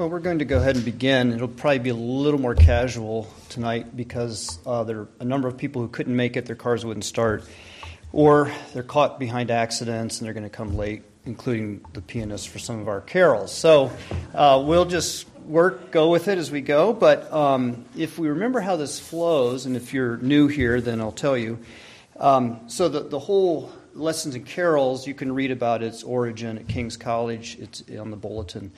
Well, we're going to go ahead and begin. It'll probably be a little more casual tonight because uh, there are a number of people who couldn't make it, their cars wouldn't start, or they're caught behind accidents and they're going to come late, including the pianist for some of our carols. So uh, we'll just work, go with it as we go. But um, if we remember how this flows, and if you're new here, then I'll tell you. Um, so the, the whole lessons and carols, you can read about its origin at King's College. It's on the bulletin.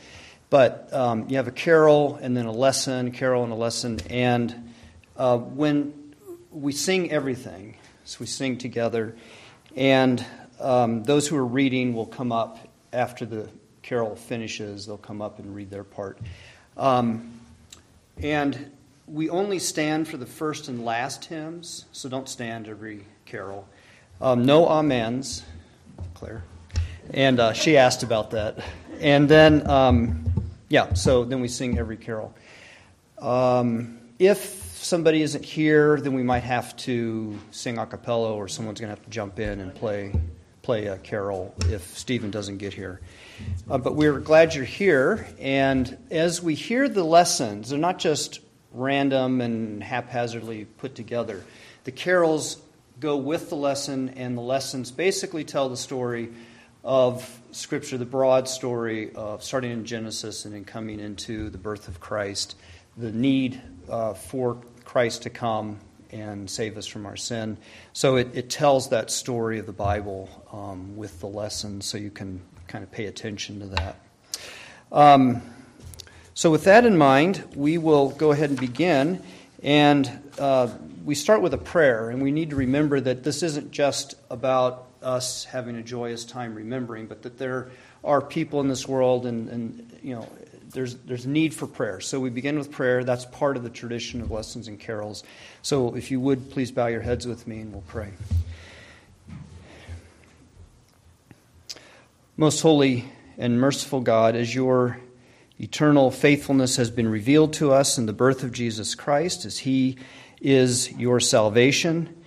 But um, you have a carol and then a lesson, carol and a lesson. And uh, when we sing everything, so we sing together, and um, those who are reading will come up after the carol finishes, they'll come up and read their part. Um, and we only stand for the first and last hymns, so don't stand every carol. Um, no amens, Claire. And uh, she asked about that. And then um, yeah, so then we sing every carol. Um, if somebody isn't here, then we might have to sing a cappella, or someone's going to have to jump in and play play a carol if Stephen doesn't get here. Uh, but we're glad you're here, and as we hear the lessons, they're not just random and haphazardly put together. The carols go with the lesson, and the lessons basically tell the story of Scripture, the broad story of starting in Genesis and then coming into the birth of Christ, the need uh, for Christ to come and save us from our sin. So it, it tells that story of the Bible um, with the lessons, so you can kind of pay attention to that. Um, so, with that in mind, we will go ahead and begin. And uh, we start with a prayer, and we need to remember that this isn't just about us having a joyous time remembering, but that there are people in this world and, and you know, there's, there's need for prayer. So we begin with prayer. That's part of the tradition of lessons and carols. So if you would, please bow your heads with me and we'll pray. Most holy and merciful God, as your eternal faithfulness has been revealed to us in the birth of Jesus Christ, as he is your salvation,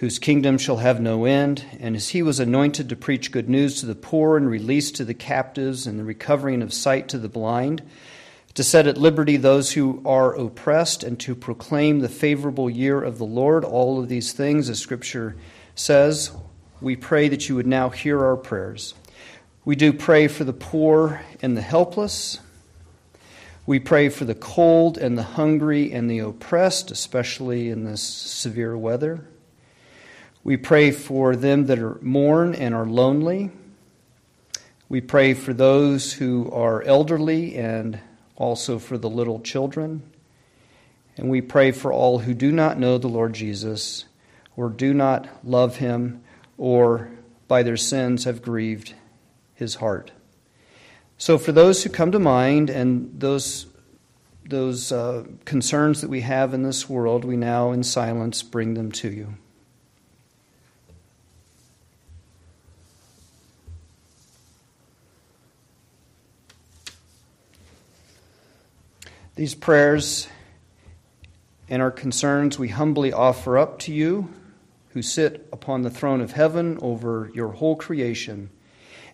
whose kingdom shall have no end. And as he was anointed to preach good news to the poor and release to the captives and the recovering of sight to the blind, to set at liberty those who are oppressed, and to proclaim the favorable year of the Lord, all of these things, as Scripture says, we pray that you would now hear our prayers. We do pray for the poor and the helpless. We pray for the cold and the hungry and the oppressed, especially in this severe weather. We pray for them that are mourn and are lonely. We pray for those who are elderly and also for the little children. And we pray for all who do not know the Lord Jesus or do not love him or by their sins have grieved his heart. So, for those who come to mind and those, those uh, concerns that we have in this world, we now in silence bring them to you. These prayers and our concerns we humbly offer up to you, who sit upon the throne of heaven over your whole creation.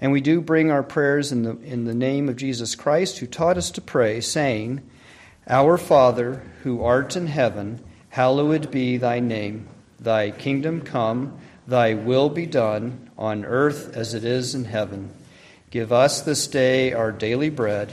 And we do bring our prayers in the, in the name of Jesus Christ, who taught us to pray, saying, Our Father, who art in heaven, hallowed be thy name. Thy kingdom come, thy will be done, on earth as it is in heaven. Give us this day our daily bread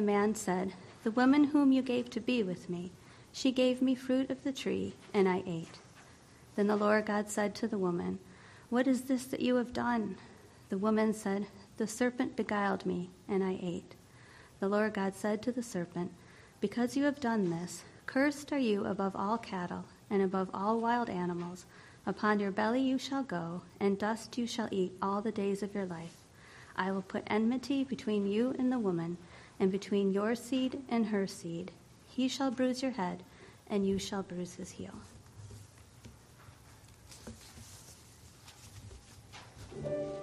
The man said, The woman whom you gave to be with me, she gave me fruit of the tree, and I ate. Then the Lord God said to the woman, What is this that you have done? The woman said, The serpent beguiled me, and I ate. The Lord God said to the serpent, Because you have done this, cursed are you above all cattle, and above all wild animals. Upon your belly you shall go, and dust you shall eat all the days of your life. I will put enmity between you and the woman, and between your seed and her seed. He shall bruise your head, and you shall bruise his heel. Thank you.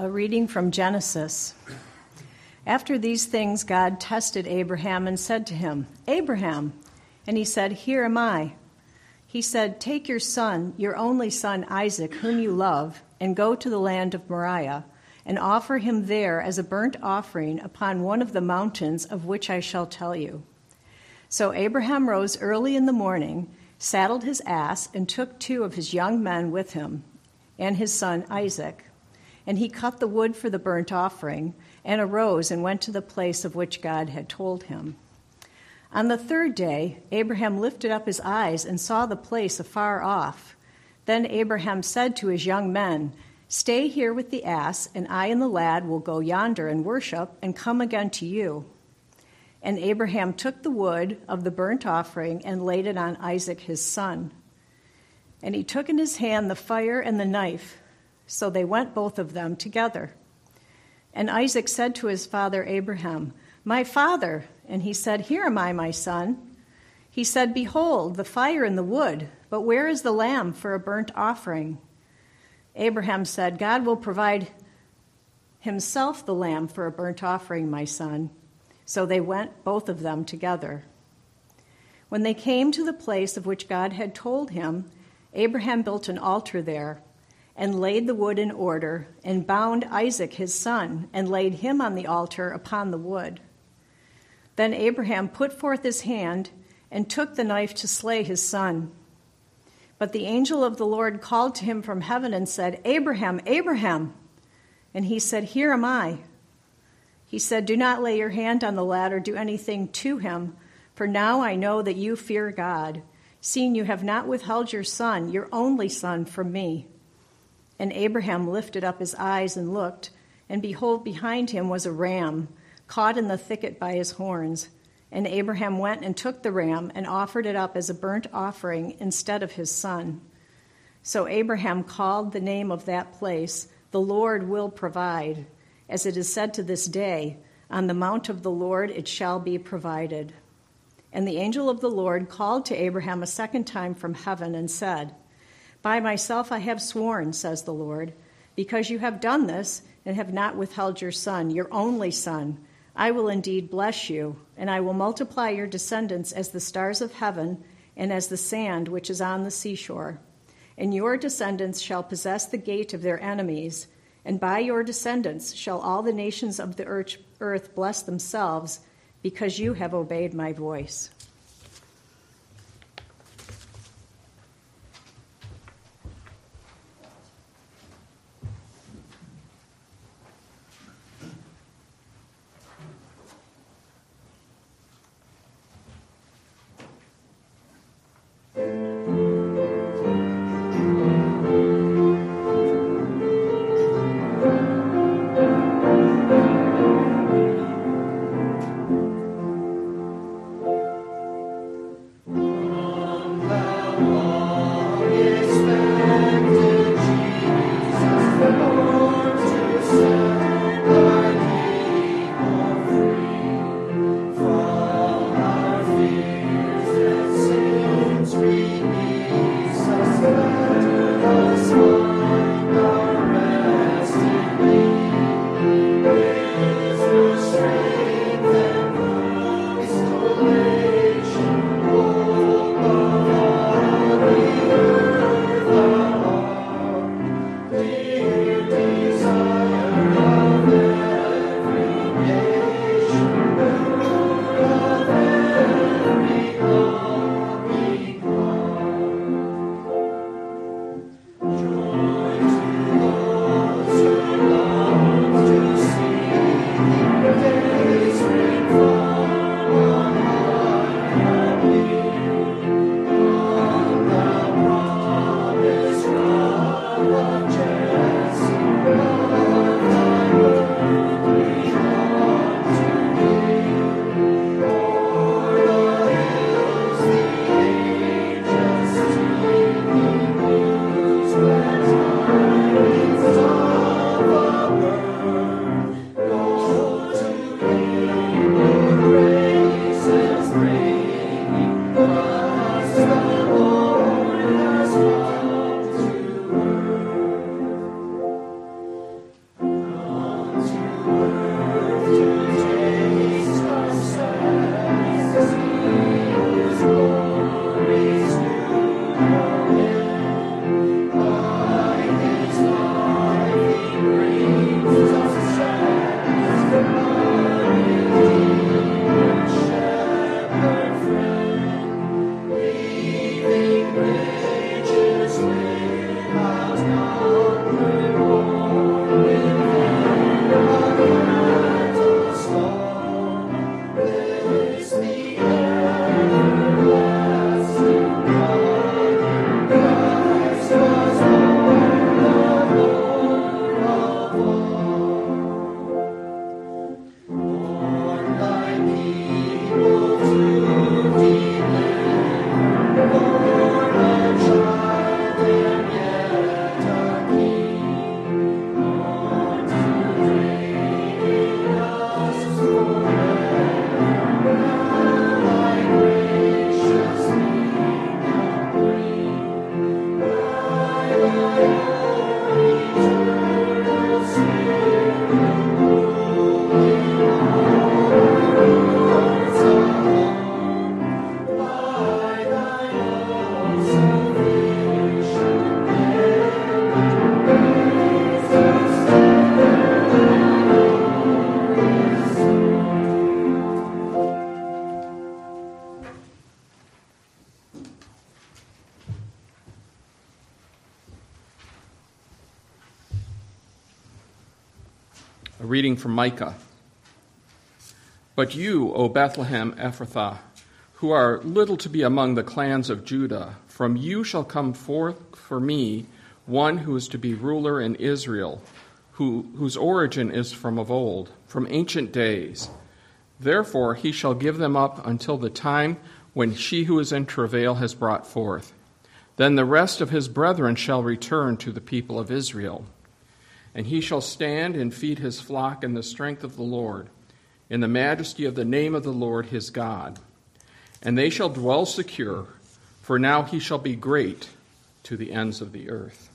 A reading from Genesis. After these things, God tested Abraham and said to him, Abraham. And he said, Here am I. He said, Take your son, your only son Isaac, whom you love, and go to the land of Moriah, and offer him there as a burnt offering upon one of the mountains of which I shall tell you. So Abraham rose early in the morning, saddled his ass, and took two of his young men with him, and his son Isaac and he cut the wood for the burnt offering, and arose and went to the place of which God had told him. On the third day, Abraham lifted up his eyes and saw the place afar off. Then Abraham said to his young men, Stay here with the ass, and I and the lad will go yonder and worship, and come again to you. And Abraham took the wood of the burnt offering and laid it on Isaac his son. And he took in his hand the fire and the knife. So they went both of them together. And Isaac said to his father Abraham, My father. And he said, Here am I, my son. He said, Behold, the fire and the wood, but where is the lamb for a burnt offering? Abraham said, God will provide himself the lamb for a burnt offering, my son. So they went, both of them, together. When they came to the place of which God had told him, Abraham built an altar there and laid the wood in order, and bound Isaac his son, and laid him on the altar upon the wood. Then Abraham put forth his hand and took the knife to slay his son. But the angel of the Lord called to him from heaven and said, Abraham, Abraham. And he said, Here am I. He said, Do not lay your hand on the lad or do anything to him, for now I know that you fear God, seeing you have not withheld your son, your only son, from me. And Abraham lifted up his eyes and looked, and behold, behind him was a ram, caught in the thicket by his horns. And Abraham went and took the ram and offered it up as a burnt offering instead of his son. So Abraham called the name of that place, The Lord will provide. As it is said to this day, On the mount of the Lord it shall be provided. And the angel of the Lord called to Abraham a second time from heaven and said, by myself I have sworn, says the Lord, because you have done this and have not withheld your son, your only son. I will indeed bless you, and I will multiply your descendants as the stars of heaven and as the sand which is on the seashore. And your descendants shall possess the gate of their enemies, and by your descendants shall all the nations of the earth bless themselves, because you have obeyed my voice. From Micah. But you, O Bethlehem Ephrathah, who are little to be among the clans of Judah, from you shall come forth for me one who is to be ruler in Israel, who, whose origin is from of old, from ancient days. Therefore he shall give them up until the time when she who is in travail has brought forth. Then the rest of his brethren shall return to the people of Israel. And he shall stand and feed his flock in the strength of the Lord, in the majesty of the name of the Lord his God. And they shall dwell secure, for now he shall be great to the ends of the earth.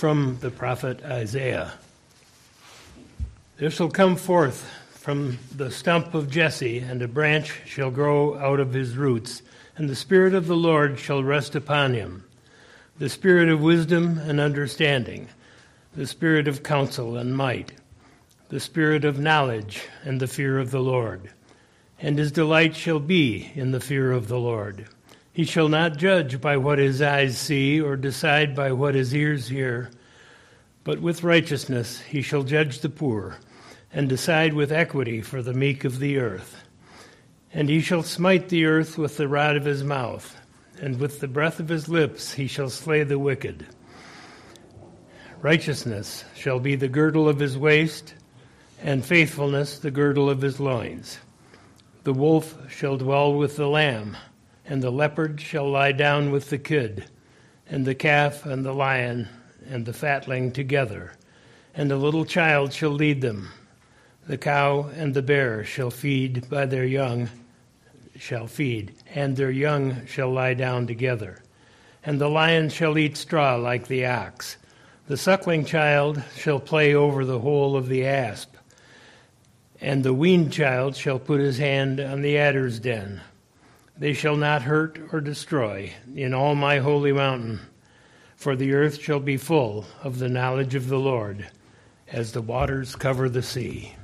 From the prophet Isaiah. There shall come forth from the stump of Jesse, and a branch shall grow out of his roots, and the Spirit of the Lord shall rest upon him the Spirit of wisdom and understanding, the Spirit of counsel and might, the Spirit of knowledge and the fear of the Lord. And his delight shall be in the fear of the Lord. He shall not judge by what his eyes see, or decide by what his ears hear, but with righteousness he shall judge the poor, and decide with equity for the meek of the earth. And he shall smite the earth with the rod of his mouth, and with the breath of his lips he shall slay the wicked. Righteousness shall be the girdle of his waist, and faithfulness the girdle of his loins. The wolf shall dwell with the lamb and the leopard shall lie down with the kid, and the calf and the lion and the fatling together, and a little child shall lead them. The cow and the bear shall feed by their young, shall feed, and their young shall lie down together. And the lion shall eat straw like the ox. The suckling child shall play over the hole of the asp, and the weaned child shall put his hand on the adder's den. They shall not hurt or destroy in all my holy mountain, for the earth shall be full of the knowledge of the Lord as the waters cover the sea.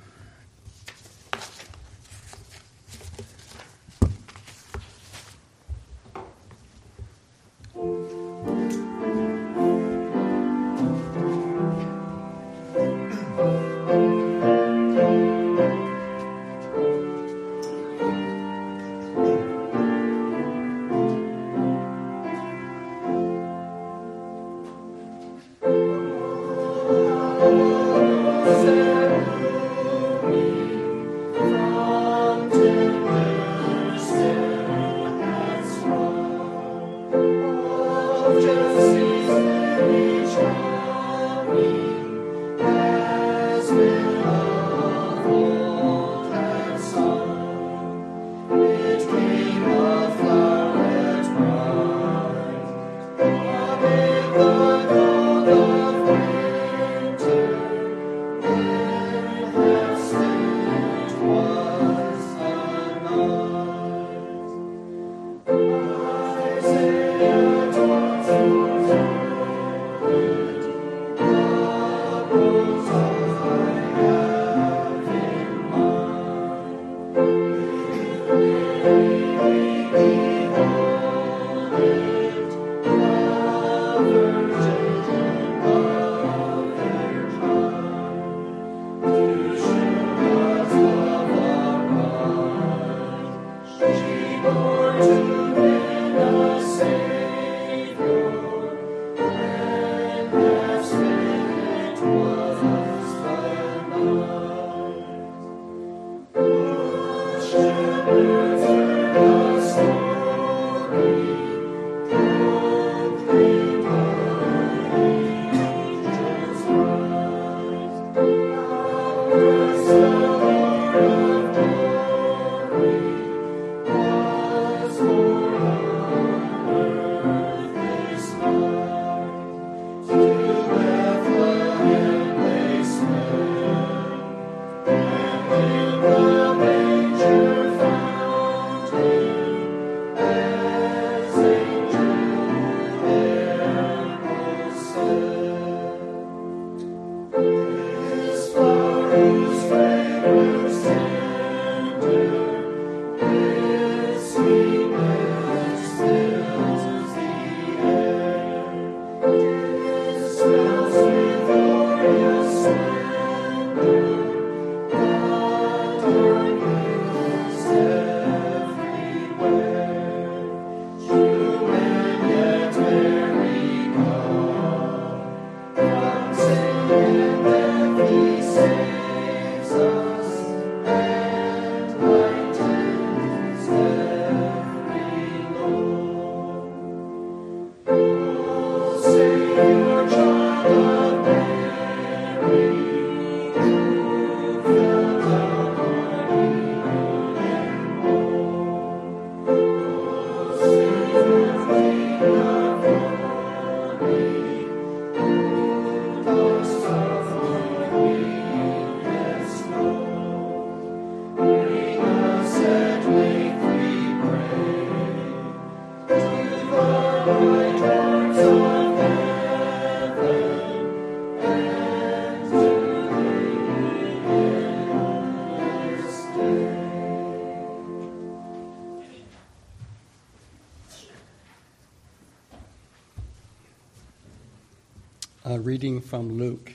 Reading from Luke.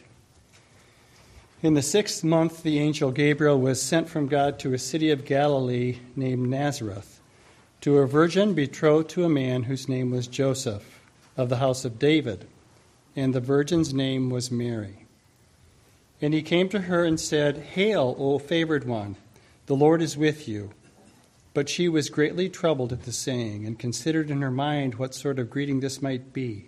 In the sixth month, the angel Gabriel was sent from God to a city of Galilee named Nazareth, to a virgin betrothed to a man whose name was Joseph, of the house of David, and the virgin's name was Mary. And he came to her and said, Hail, O favored one, the Lord is with you. But she was greatly troubled at the saying, and considered in her mind what sort of greeting this might be.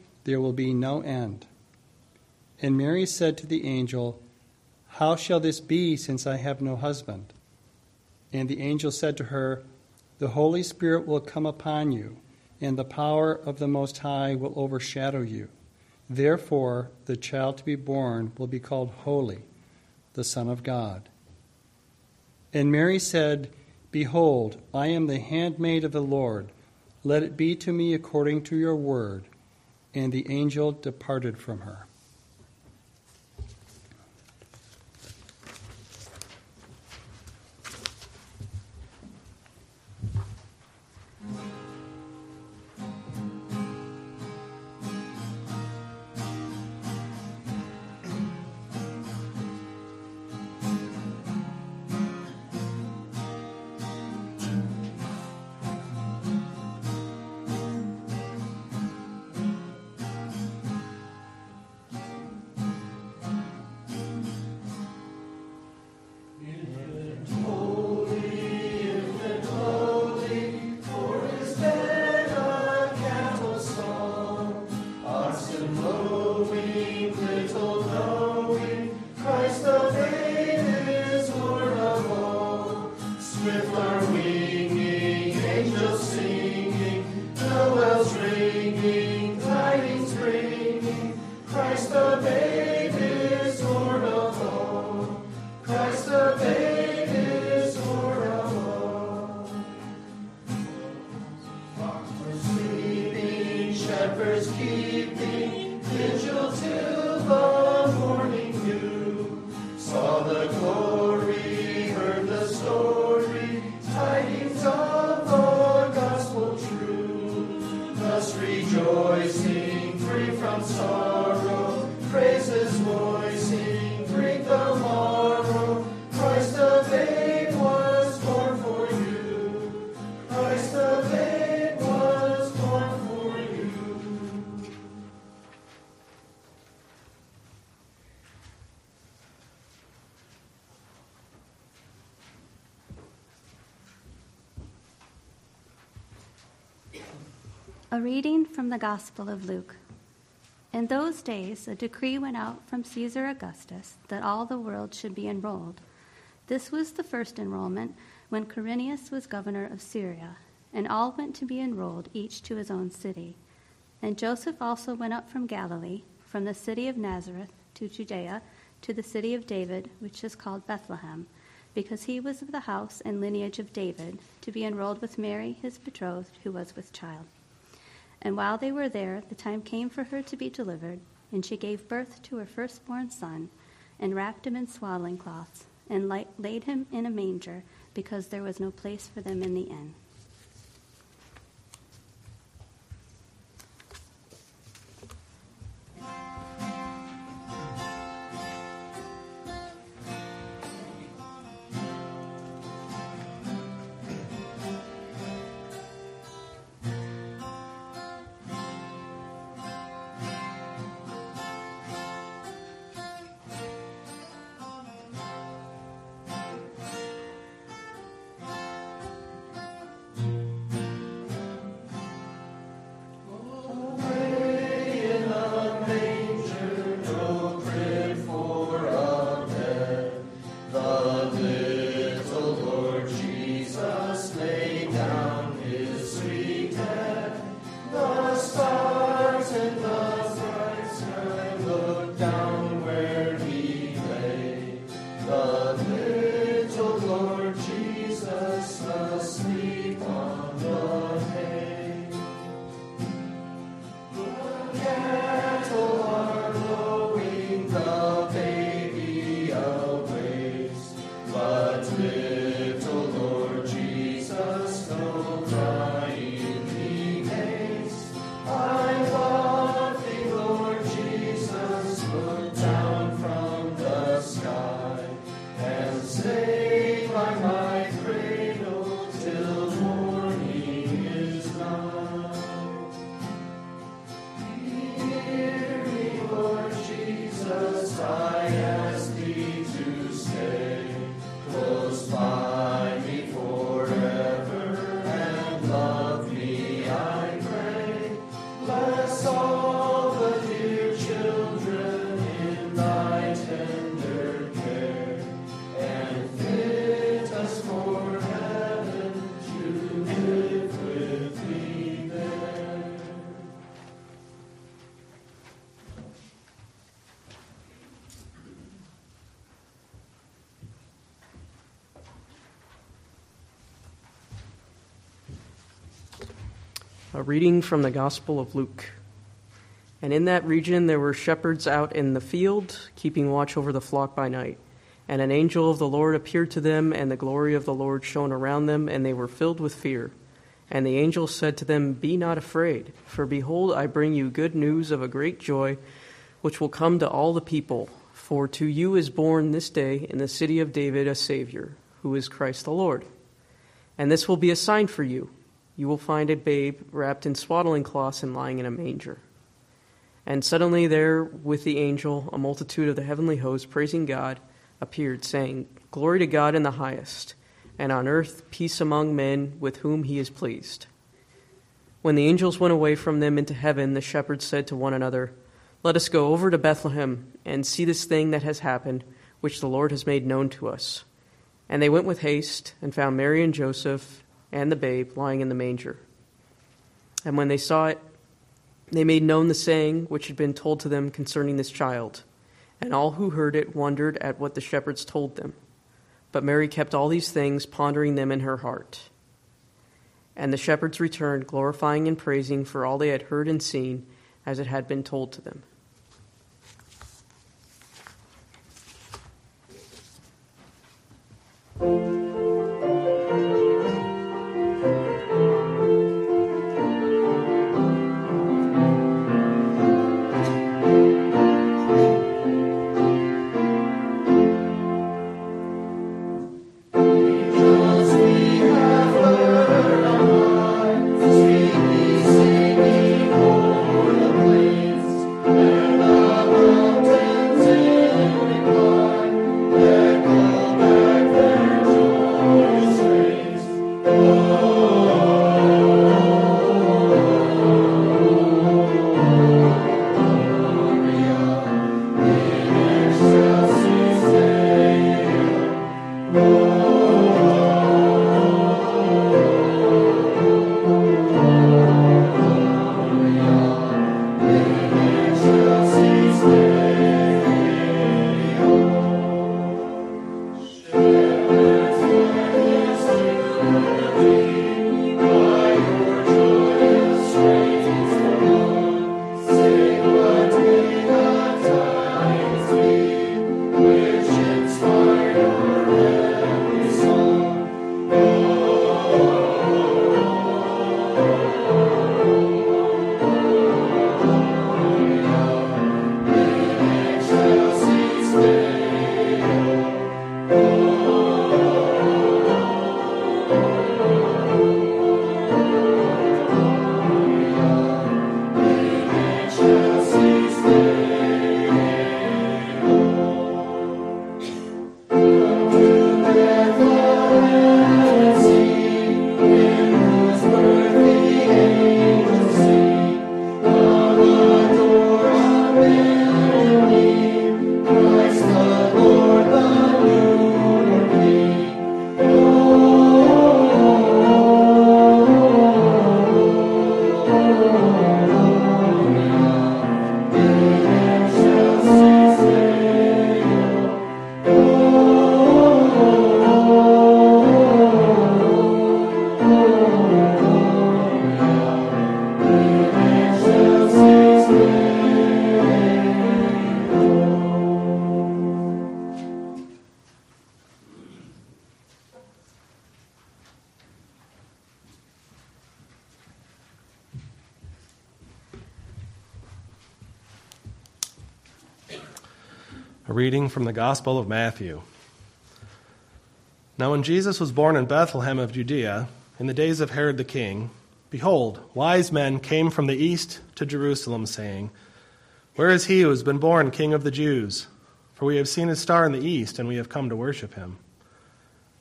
there will be no end. And Mary said to the angel, How shall this be, since I have no husband? And the angel said to her, The Holy Spirit will come upon you, and the power of the Most High will overshadow you. Therefore, the child to be born will be called Holy, the Son of God. And Mary said, Behold, I am the handmaid of the Lord. Let it be to me according to your word. And the angel departed from her. A the Gospel of Luke. In those days, a decree went out from Caesar Augustus that all the world should be enrolled. This was the first enrollment when Quirinius was governor of Syria, and all went to be enrolled, each to his own city. And Joseph also went up from Galilee, from the city of Nazareth to Judea, to the city of David, which is called Bethlehem, because he was of the house and lineage of David, to be enrolled with Mary, his betrothed, who was with child. And while they were there, the time came for her to be delivered, and she gave birth to her firstborn son, and wrapped him in swaddling cloths, and laid him in a manger, because there was no place for them in the inn. A reading from the Gospel of Luke. And in that region there were shepherds out in the field, keeping watch over the flock by night. And an angel of the Lord appeared to them, and the glory of the Lord shone around them, and they were filled with fear. And the angel said to them, Be not afraid, for behold, I bring you good news of a great joy, which will come to all the people. For to you is born this day in the city of David a Savior, who is Christ the Lord. And this will be a sign for you you will find a babe wrapped in swaddling cloths and lying in a manger. And suddenly there with the angel, a multitude of the heavenly hosts praising God appeared, saying, Glory to God in the highest, and on earth peace among men with whom he is pleased. When the angels went away from them into heaven, the shepherds said to one another, Let us go over to Bethlehem and see this thing that has happened, which the Lord has made known to us. And they went with haste and found Mary and Joseph and the babe lying in the manger. And when they saw it, they made known the saying which had been told to them concerning this child. And all who heard it wondered at what the shepherds told them. But Mary kept all these things, pondering them in her heart. And the shepherds returned, glorifying and praising for all they had heard and seen, as it had been told to them. From the Gospel of Matthew. Now, when Jesus was born in Bethlehem of Judea, in the days of Herod the king, behold, wise men came from the east to Jerusalem, saying, Where is he who has been born King of the Jews? For we have seen his star in the east, and we have come to worship him.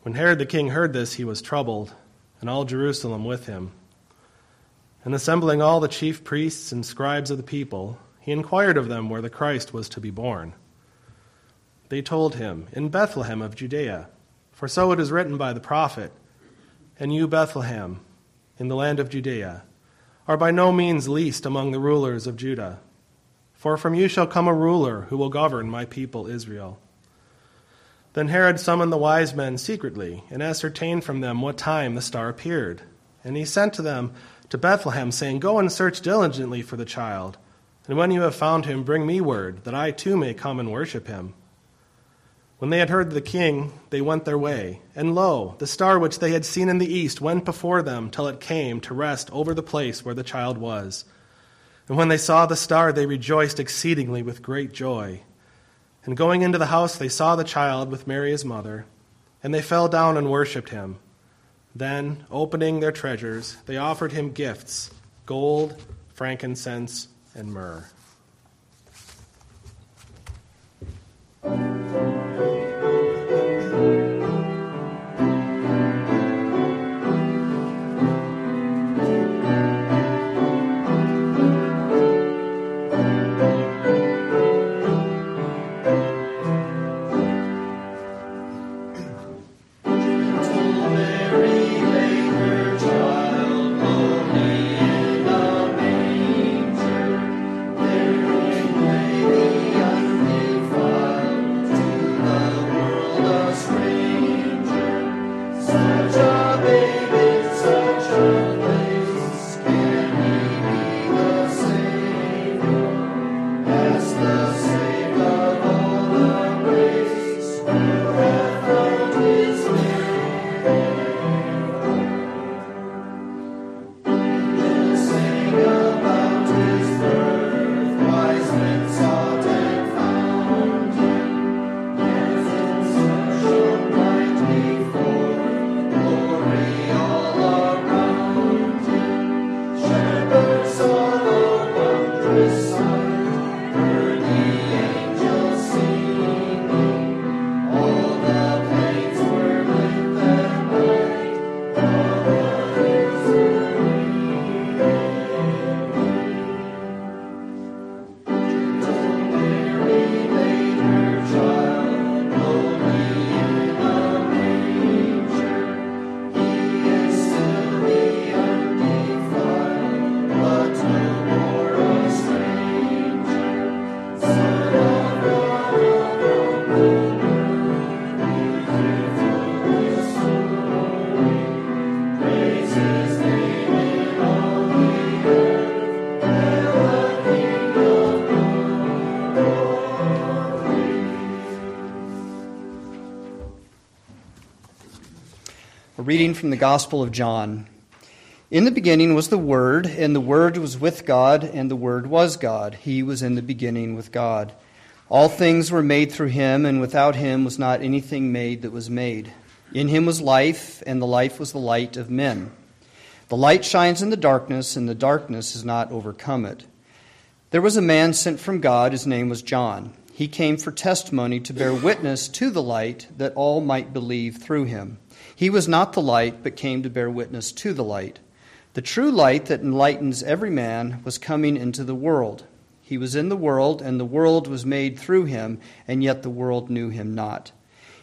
When Herod the king heard this, he was troubled, and all Jerusalem with him. And assembling all the chief priests and scribes of the people, he inquired of them where the Christ was to be born. They told him, In Bethlehem of Judea, for so it is written by the prophet, And you, Bethlehem, in the land of Judea, are by no means least among the rulers of Judah. For from you shall come a ruler who will govern my people Israel. Then Herod summoned the wise men secretly and ascertained from them what time the star appeared. And he sent to them to Bethlehem, saying, Go and search diligently for the child, and when you have found him, bring me word, that I too may come and worship him. When they had heard the king, they went their way. And lo, the star which they had seen in the east went before them till it came to rest over the place where the child was. And when they saw the star, they rejoiced exceedingly with great joy. And going into the house, they saw the child with Mary his mother, and they fell down and worshipped him. Then, opening their treasures, they offered him gifts gold, frankincense, and myrrh. Reading from the Gospel of John. In the beginning was the Word, and the Word was with God, and the Word was God. He was in the beginning with God. All things were made through him, and without him was not anything made that was made. In him was life, and the life was the light of men. The light shines in the darkness, and the darkness has not overcome it. There was a man sent from God, his name was John. He came for testimony to bear witness to the light, that all might believe through him. He was not the light, but came to bear witness to the light. The true light that enlightens every man was coming into the world. He was in the world, and the world was made through him, and yet the world knew him not.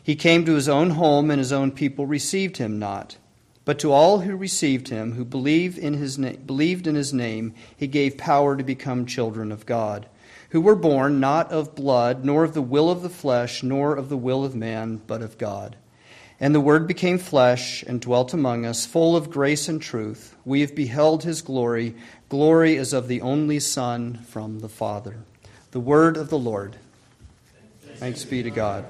He came to his own home, and his own people received him not. But to all who received him, who believed in his, na- believed in his name, he gave power to become children of God, who were born not of blood, nor of the will of the flesh, nor of the will of man, but of God. And the Word became flesh and dwelt among us, full of grace and truth. We have beheld his glory. Glory as of the only Son from the Father. The Word of the Lord. Thanks be to God.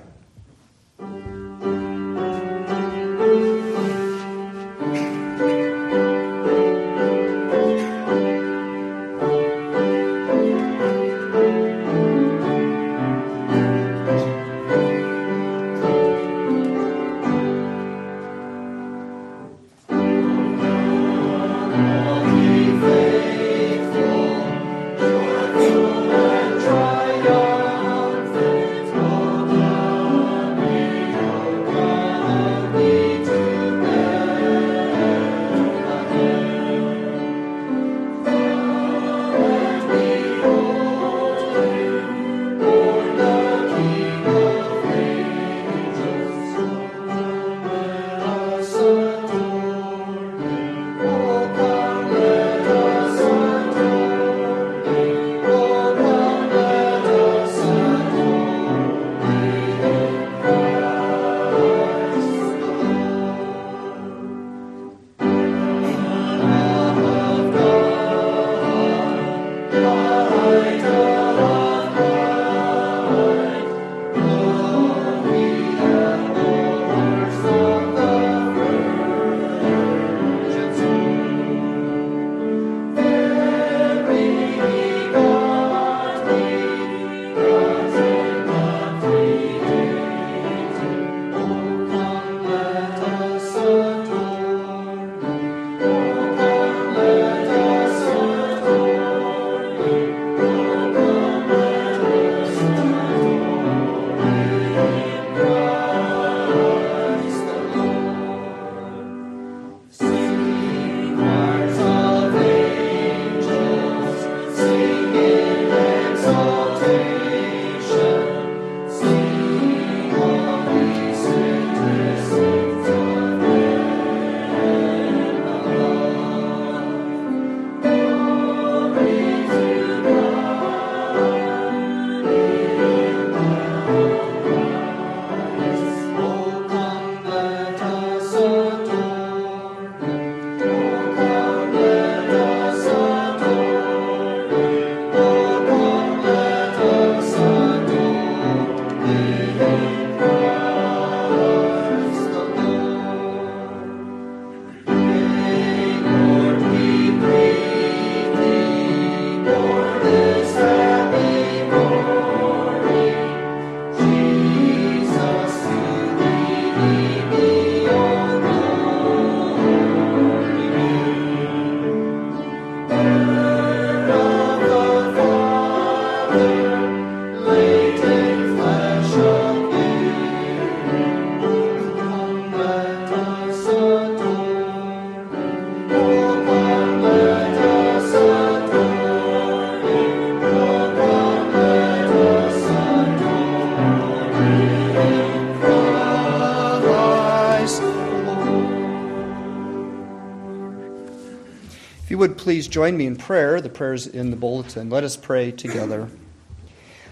Please join me in prayer, the prayers in the bulletin. Let us pray together.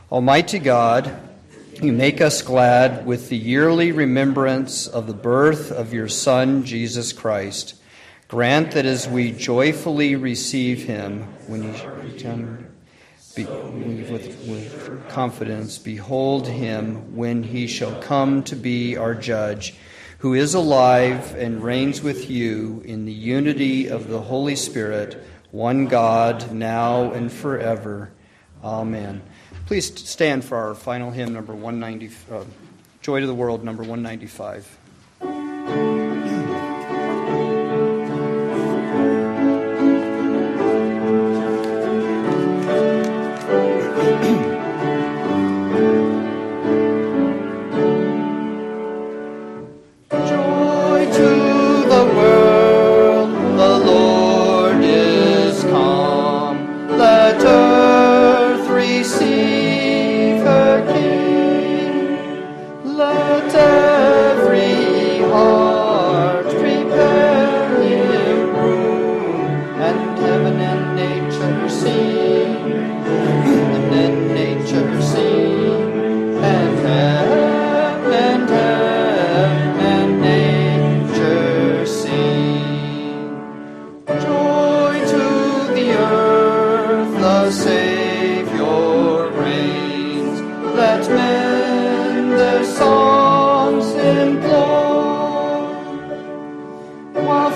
Almighty God, you make us glad with the yearly remembrance of the birth of your Son, Jesus Christ. Grant that as we joyfully receive him when he return, be, with, with confidence, behold him when he shall come to be our judge who is alive and reigns with you in the unity of the Holy Spirit, one God, now and forever. Amen. Please stand for our final hymn, number 190, uh, Joy to the World, number 195.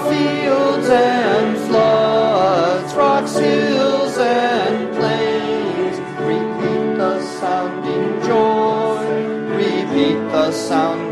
fields and floods, rocks, hills, and plains. Repeat the sounding joy, repeat the sound.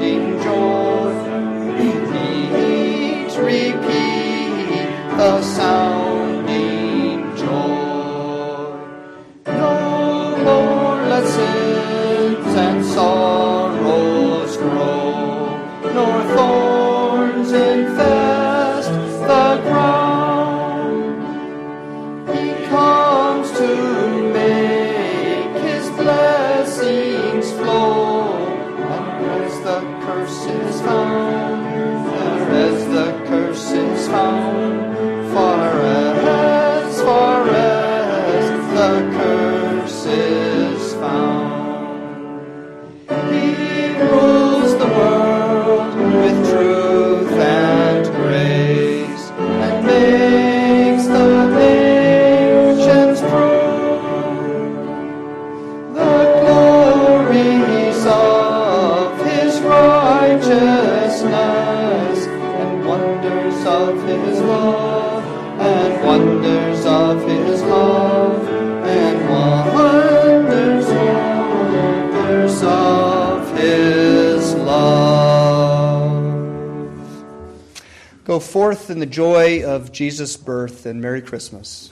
Forth in the joy of Jesus' birth and Merry Christmas.